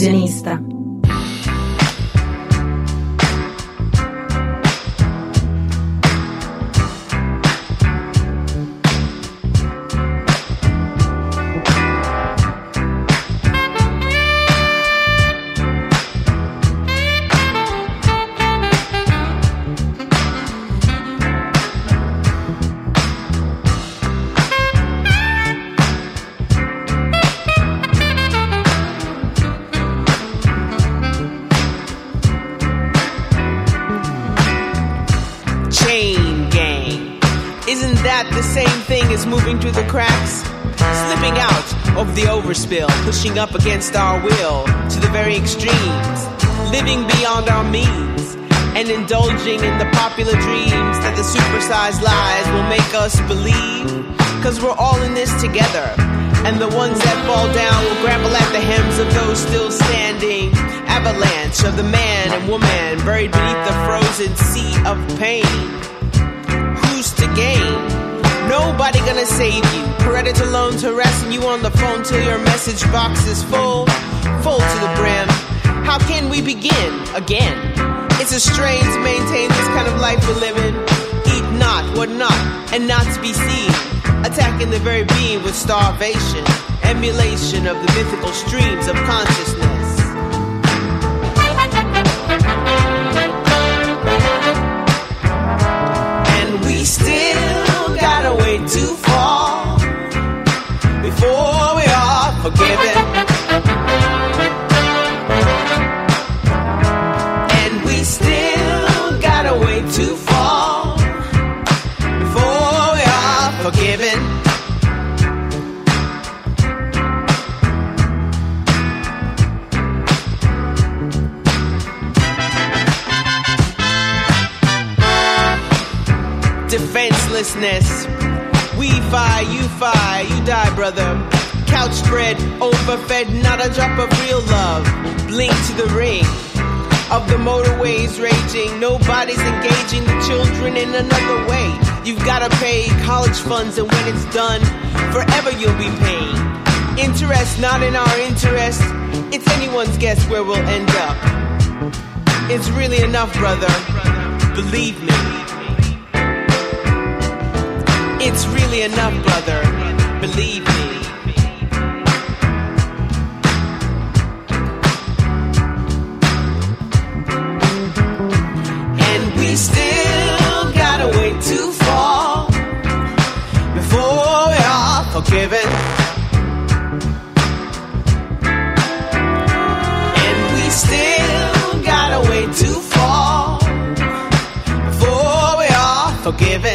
Illusionista. Through the cracks? Slipping out of the overspill, pushing up against our will to the very extremes, living beyond our means, and indulging in the popular dreams that the supersized lies will make us believe. Cause we're all in this together, and the ones that fall down will grapple at the hems of those still standing. Avalanche of the man and woman buried beneath the frozen sea of pain who's to gain? Nobody gonna save you. Predator loans harassing you on the phone till your message box is full, full to the brim. How can we begin again? It's a strain to maintain this kind of life we're living. Eat not, what not, and not to be seen. Attacking the very being with starvation, emulation of the mythical streams of consciousness. Forgiven. defenselessness. We fi, you fire, you die, brother. Couch spread, overfed, not a drop of real love. Blink to the ring of the motorways raging. Nobody's engaging the children in another way. You've gotta pay college funds, and when it's done, forever you'll be paying. Interest not in our interest. It's anyone's guess where we'll end up. It's really enough, brother. Believe me. It's really enough, brother. Believe me. And we still got a way to forgiven. And we still got a way to fall before we are forgiven.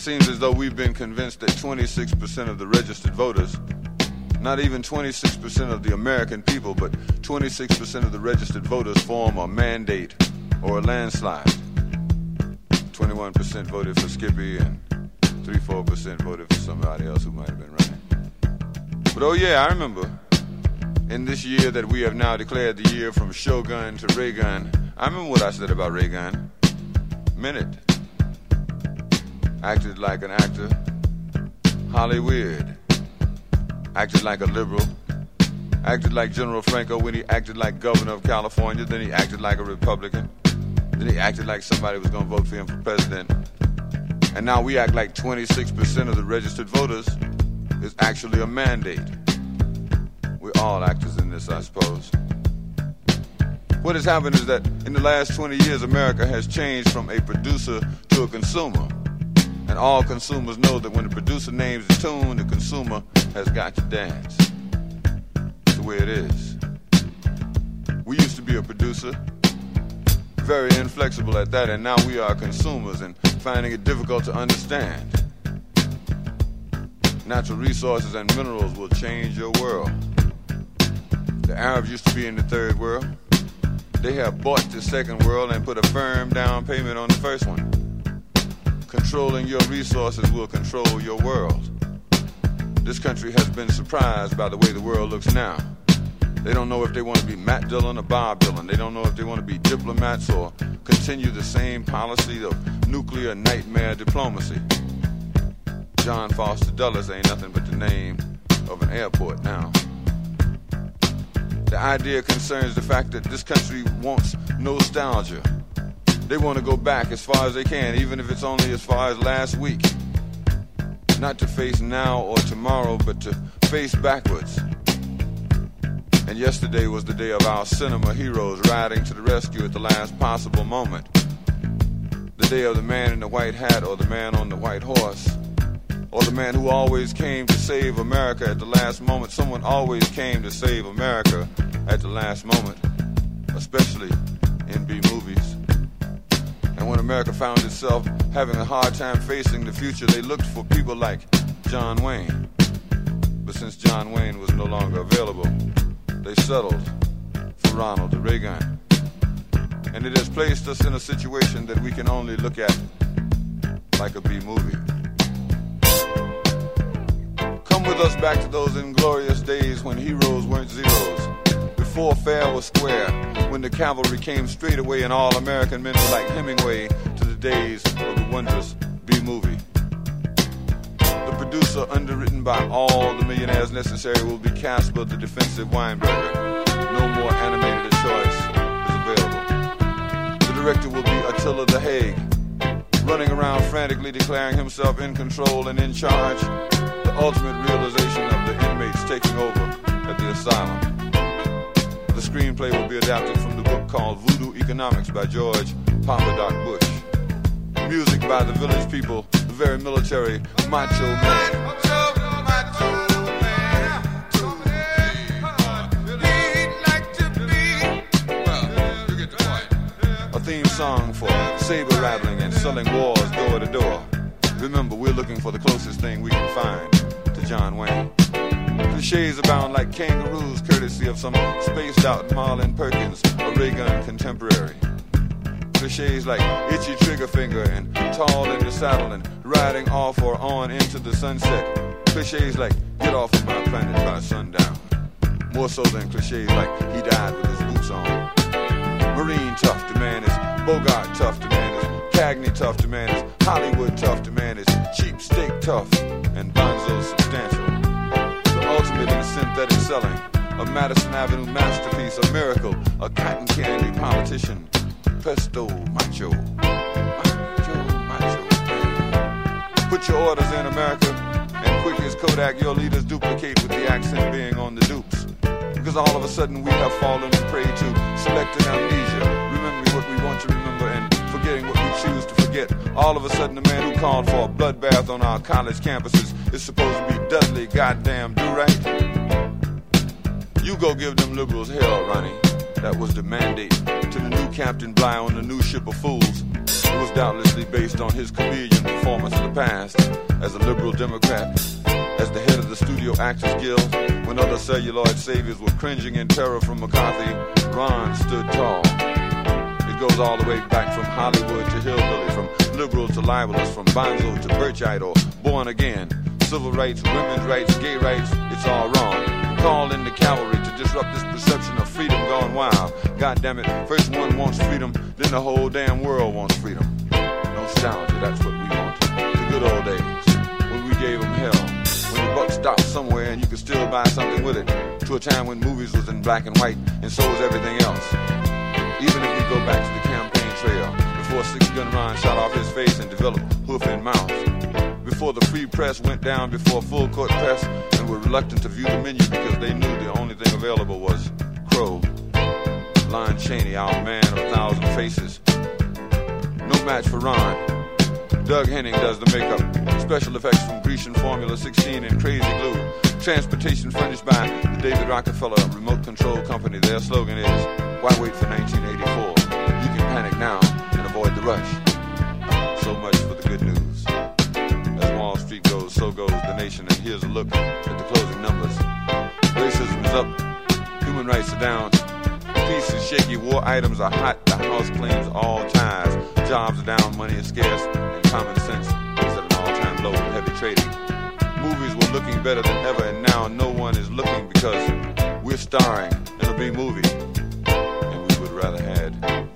Seems as though we've been convinced that 26% of the registered voters, not even 26% of the American people, but 26% of the registered voters form a mandate or a landslide. 21% voted for Skippy and 3 4% voted for somebody else who might have been running. But oh, yeah, I remember in this year that we have now declared the year from Shogun to Reagan, I remember what I said about Reagan. Minute. Acted like an actor. Hollywood. Acted like a liberal. Acted like General Franco when he acted like governor of California. Then he acted like a Republican. Then he acted like somebody was going to vote for him for president. And now we act like 26% of the registered voters is actually a mandate. We're all actors in this, I suppose. What has happened is that in the last 20 years, America has changed from a producer to a consumer. And all consumers know that when the producer names the tune, the consumer has got to dance. That's the way it is. We used to be a producer, very inflexible at that, and now we are consumers and finding it difficult to understand. Natural resources and minerals will change your world. The Arabs used to be in the third world. They have bought the second world and put a firm down payment on the first one. Controlling your resources will control your world. This country has been surprised by the way the world looks now. They don't know if they want to be Matt Dillon or Bob Dylan. They don't know if they want to be diplomats or continue the same policy of nuclear nightmare diplomacy. John Foster Dulles ain't nothing but the name of an airport now. The idea concerns the fact that this country wants nostalgia. They want to go back as far as they can, even if it's only as far as last week. Not to face now or tomorrow, but to face backwards. And yesterday was the day of our cinema heroes riding to the rescue at the last possible moment. The day of the man in the white hat or the man on the white horse or the man who always came to save America at the last moment. Someone always came to save America at the last moment, especially in B movies. And when America found itself having a hard time facing the future, they looked for people like John Wayne. But since John Wayne was no longer available, they settled for Ronald Reagan. And it has placed us in a situation that we can only look at like a B movie. Come with us back to those inglorious days when heroes weren't zeros. Before fair was square, when the cavalry came straight away and all American men were like Hemingway to the days of the wondrous B movie. The producer, underwritten by all the millionaires necessary, will be Casper the defensive Weinberger. No more animated choice is available. The director will be Attila the Haig, running around frantically declaring himself in control and in charge the ultimate realization of the inmates taking over at the asylum. The screenplay will be adapted from the book called Voodoo Economics by George Papa Doc Bush. Music by the village people, the very military macho man. A theme song for saber rattling and selling wars door to door. Remember, we're looking for the closest thing we can find to John Wayne. Cliches abound like kangaroos, courtesy of some spaced out Marlin Perkins, a ray gun contemporary. Cliches like itchy trigger finger and tall in the saddle and riding off or on into the sunset. Cliches like get off of my planet by sundown. More so than cliches like he died with his boots on. Marine tough, the Bogart tough, the Cagney tough to manage, Hollywood tough to manage, cheap steak tough, and Bonzo substantial. Ultimate synthetic selling, a Madison Avenue masterpiece, a miracle, a cotton candy politician, pesto macho, macho, macho. Put your orders in America, and quick as Kodak, your leaders duplicate with the accent being on the dupes. Because all of a sudden we have fallen prey to selective amnesia, remembering what we want to remember and forgetting what we choose to forget. All of a sudden, the man who called for a bloodbath on our college campuses is supposed to be Dudley goddamn do right. You go give them liberals hell, Ronnie. That was the mandate to the new Captain Bligh on the new ship of fools. It was doubtlessly based on his chameleon performance in the past as a liberal Democrat, as the head of the Studio Actors Guild. When other celluloid saviors were cringing in terror from McCarthy, Ron stood tall. Goes all the way back from Hollywood to Hillbilly, from liberal to libelous, from Bonzo to Birchite or Born Again. Civil rights, women's rights, gay rights, it's all wrong. Call in the cavalry to disrupt this perception of freedom gone wild. God damn it, first one wants freedom, then the whole damn world wants freedom. Nostalgia, that's what we want. The good old days, when we gave them hell. When the buck stopped somewhere and you could still buy something with it. To a time when movies was in black and white, and so was everything else. Even if we go back to the campaign trail, before Six Gun Ron shot off his face and developed hoof and mouth. Before the free press went down before full court press and were reluctant to view the menu because they knew the only thing available was Crow. Lon Chaney, our man of a thousand faces. No match for Ron. Doug Henning does the makeup. Special effects from Grecian Formula 16 and Crazy Glue. Transportation furnished by the David Rockefeller Remote Control Company. Their slogan is, why wait for 1984? You can panic now and avoid the rush. So much for the good news. As Wall Street goes, so goes the nation. And here's a look at the closing numbers. Racism is up. Human rights are down. Peace is shaky. War items are hot. The House claims all ties. Jobs are down. Money is scarce. And common sense is at an all-time low with heavy trading. Movies were looking better than ever, and now no one is looking because we're starring in a big movie. Rather had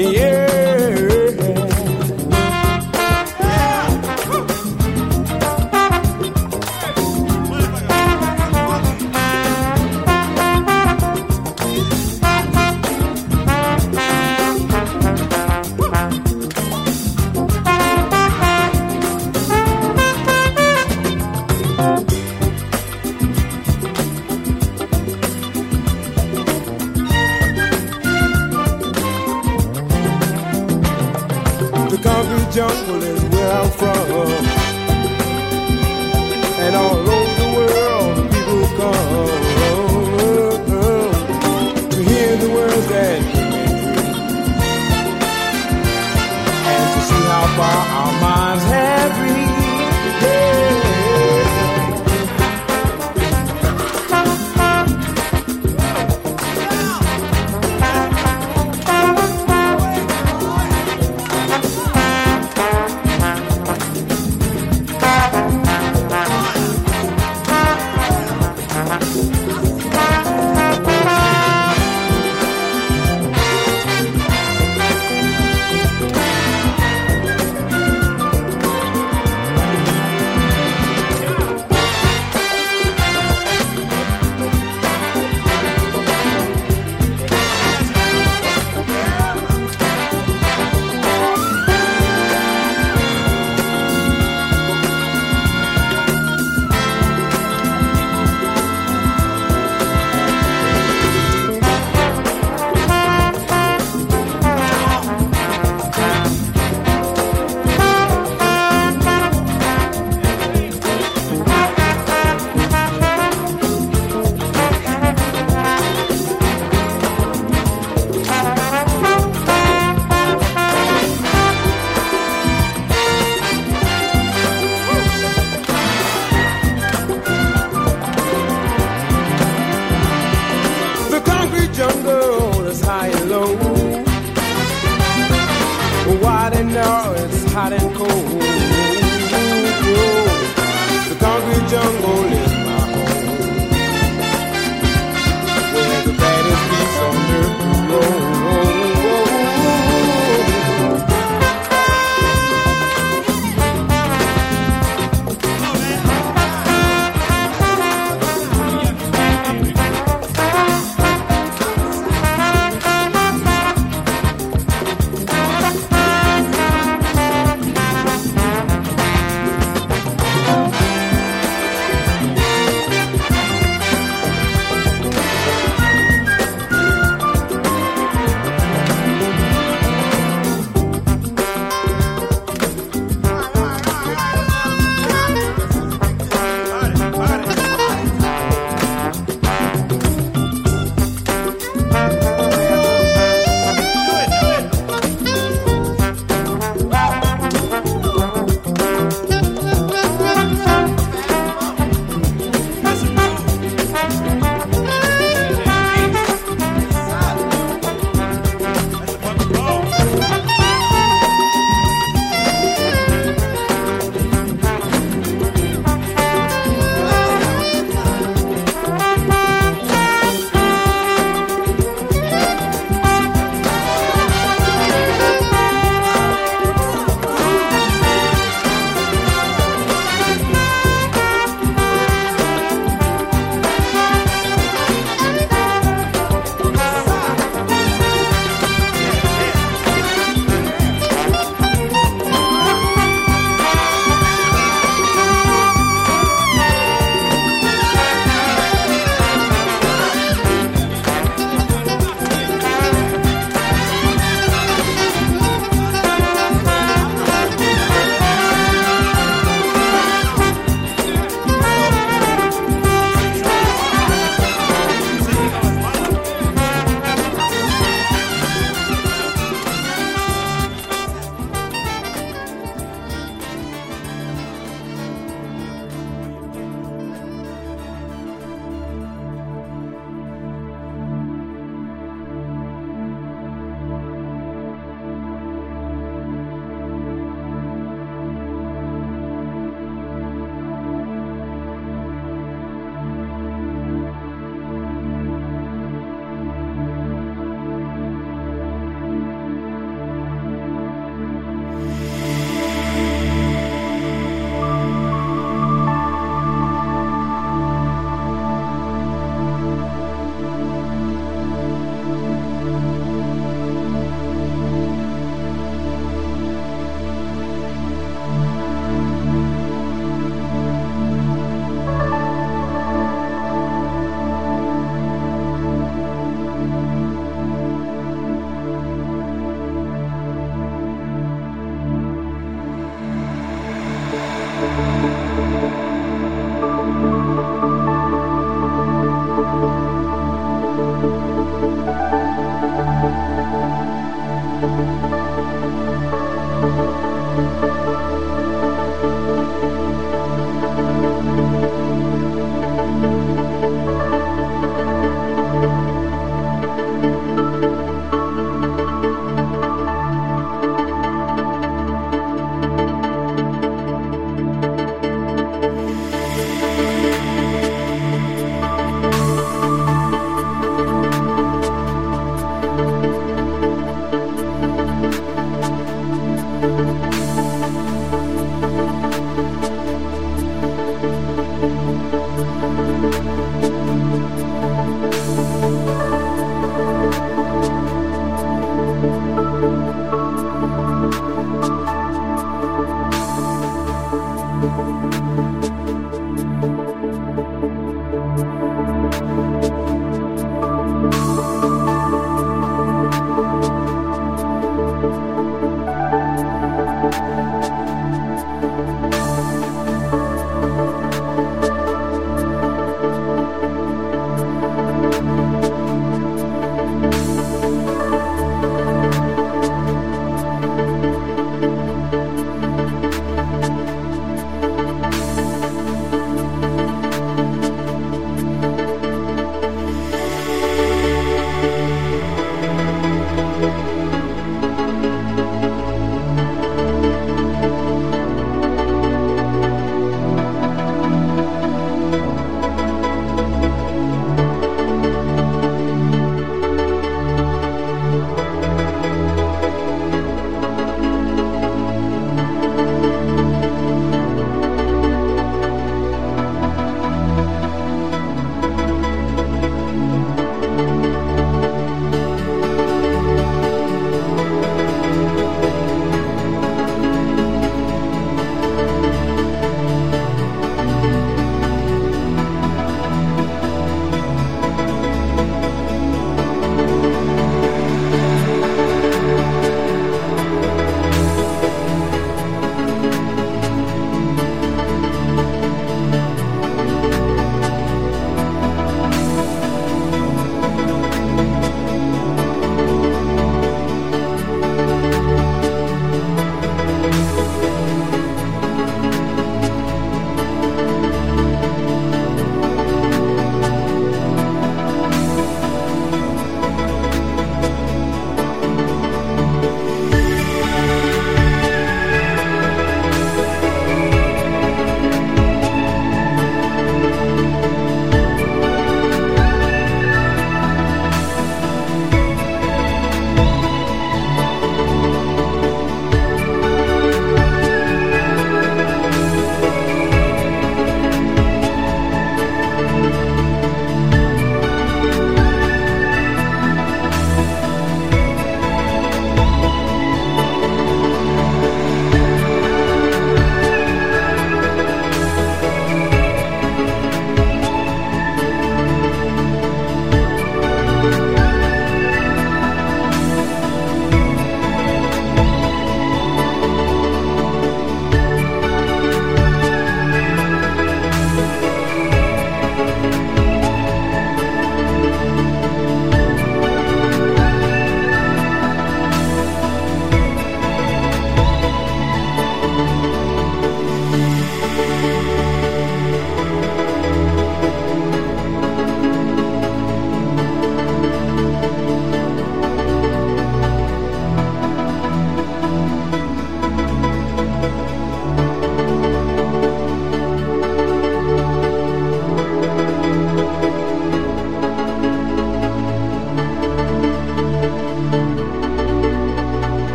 Yeah.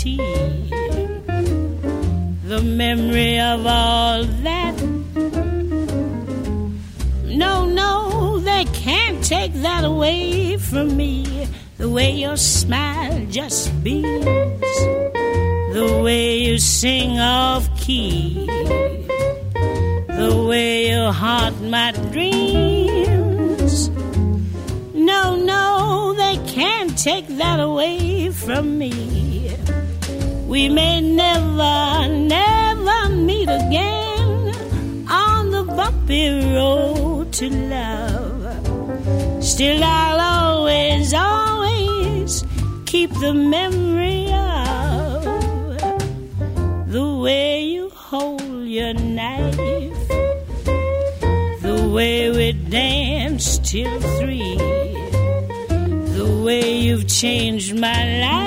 tea. The memory of all that. No, no, they can't take that away from me. The way your smile just beams, the way you sing We may never, never meet again on the bumpy road to love. Still, I'll always, always keep the memory of the way you hold your knife, the way we danced till three, the way you've changed my life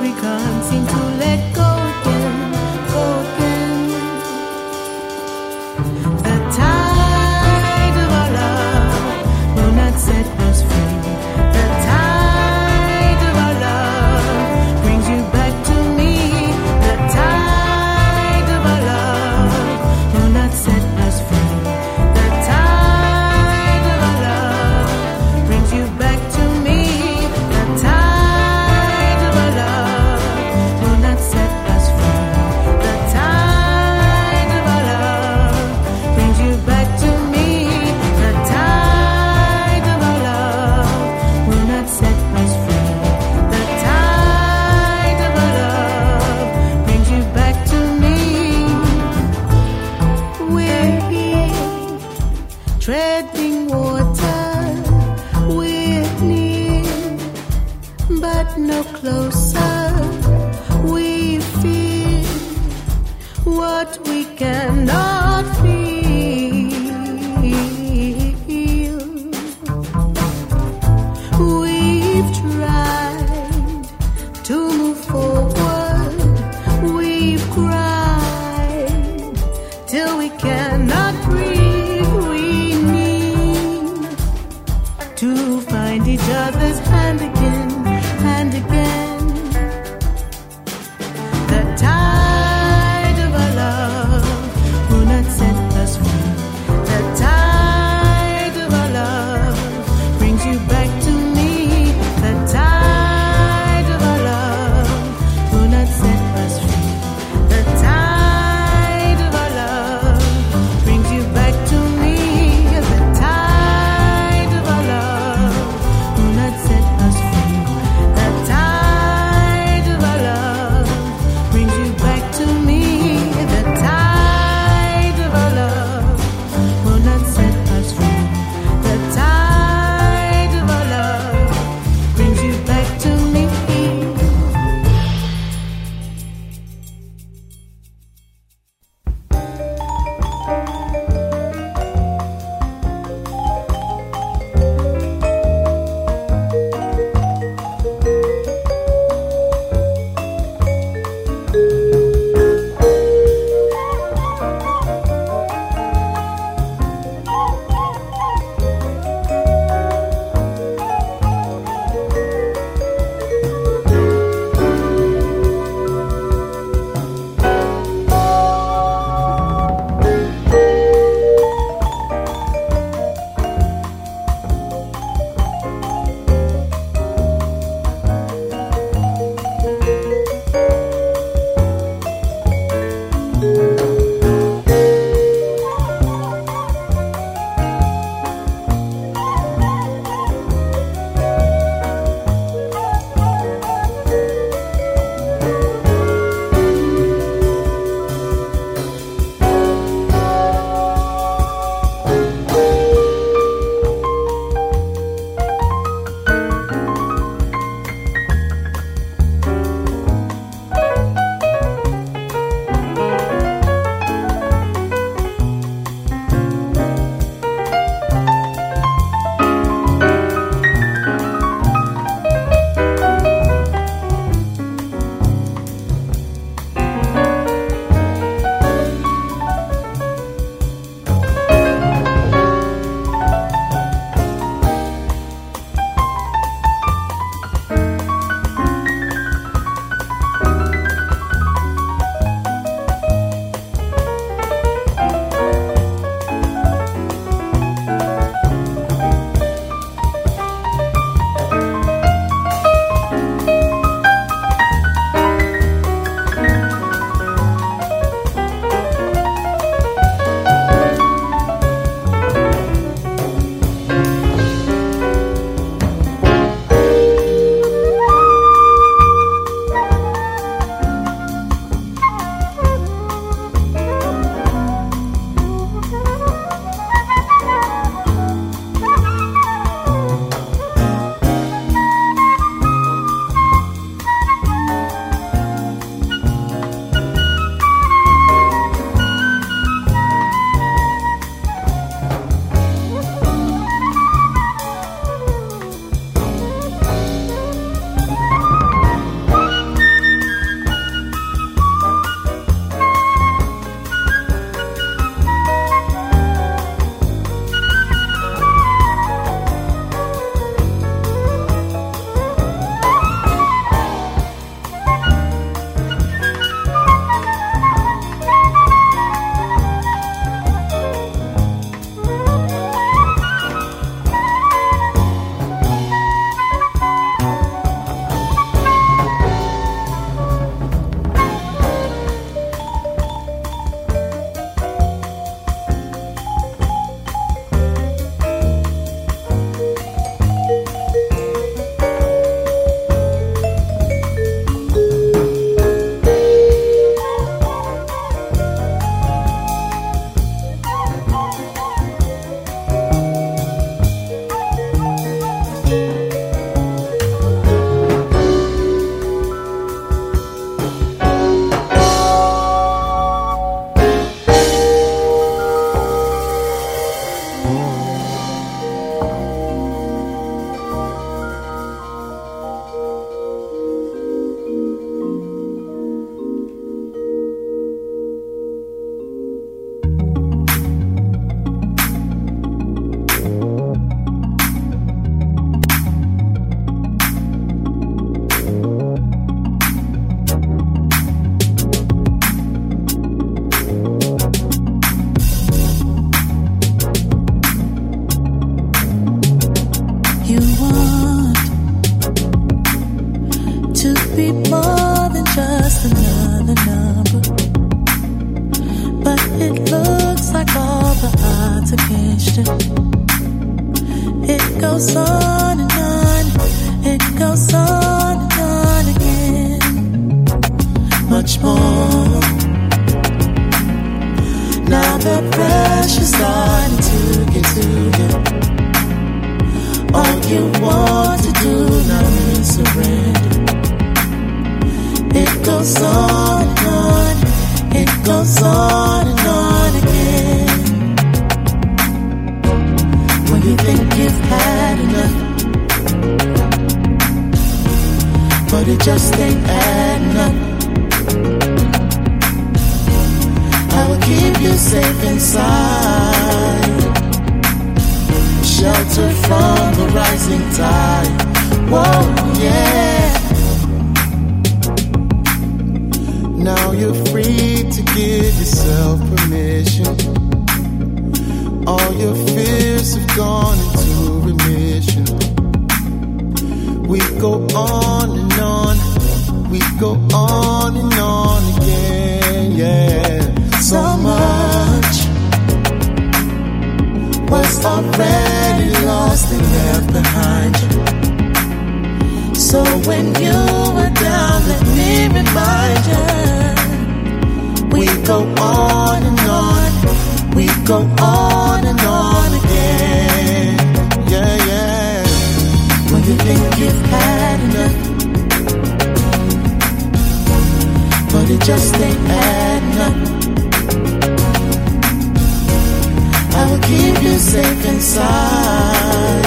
We can't seem to let go was already lost and left behind you. So when you were down, let me remind you. We go on and on, we go on and on again. Yeah, yeah. When you think you've had enough, but it just ain't adding up. I will keep you safe inside,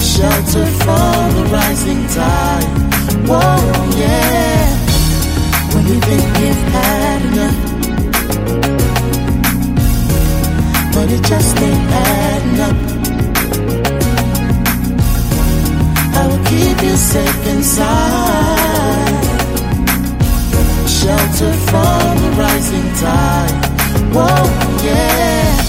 shelter from the rising tide. Whoa, yeah. When you think you've had enough, but it just ain't adding up. I will keep you safe inside, shelter from the rising tide. Whoa, yeah.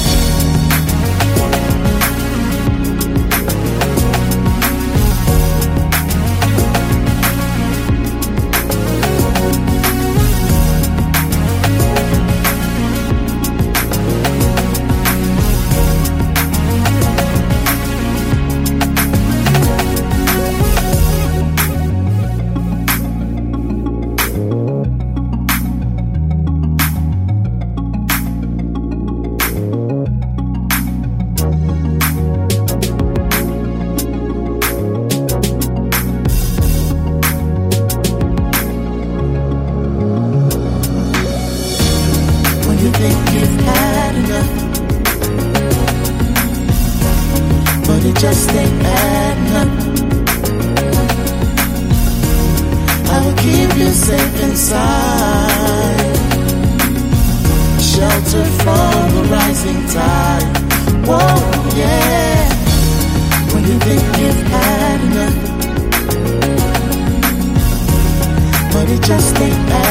But it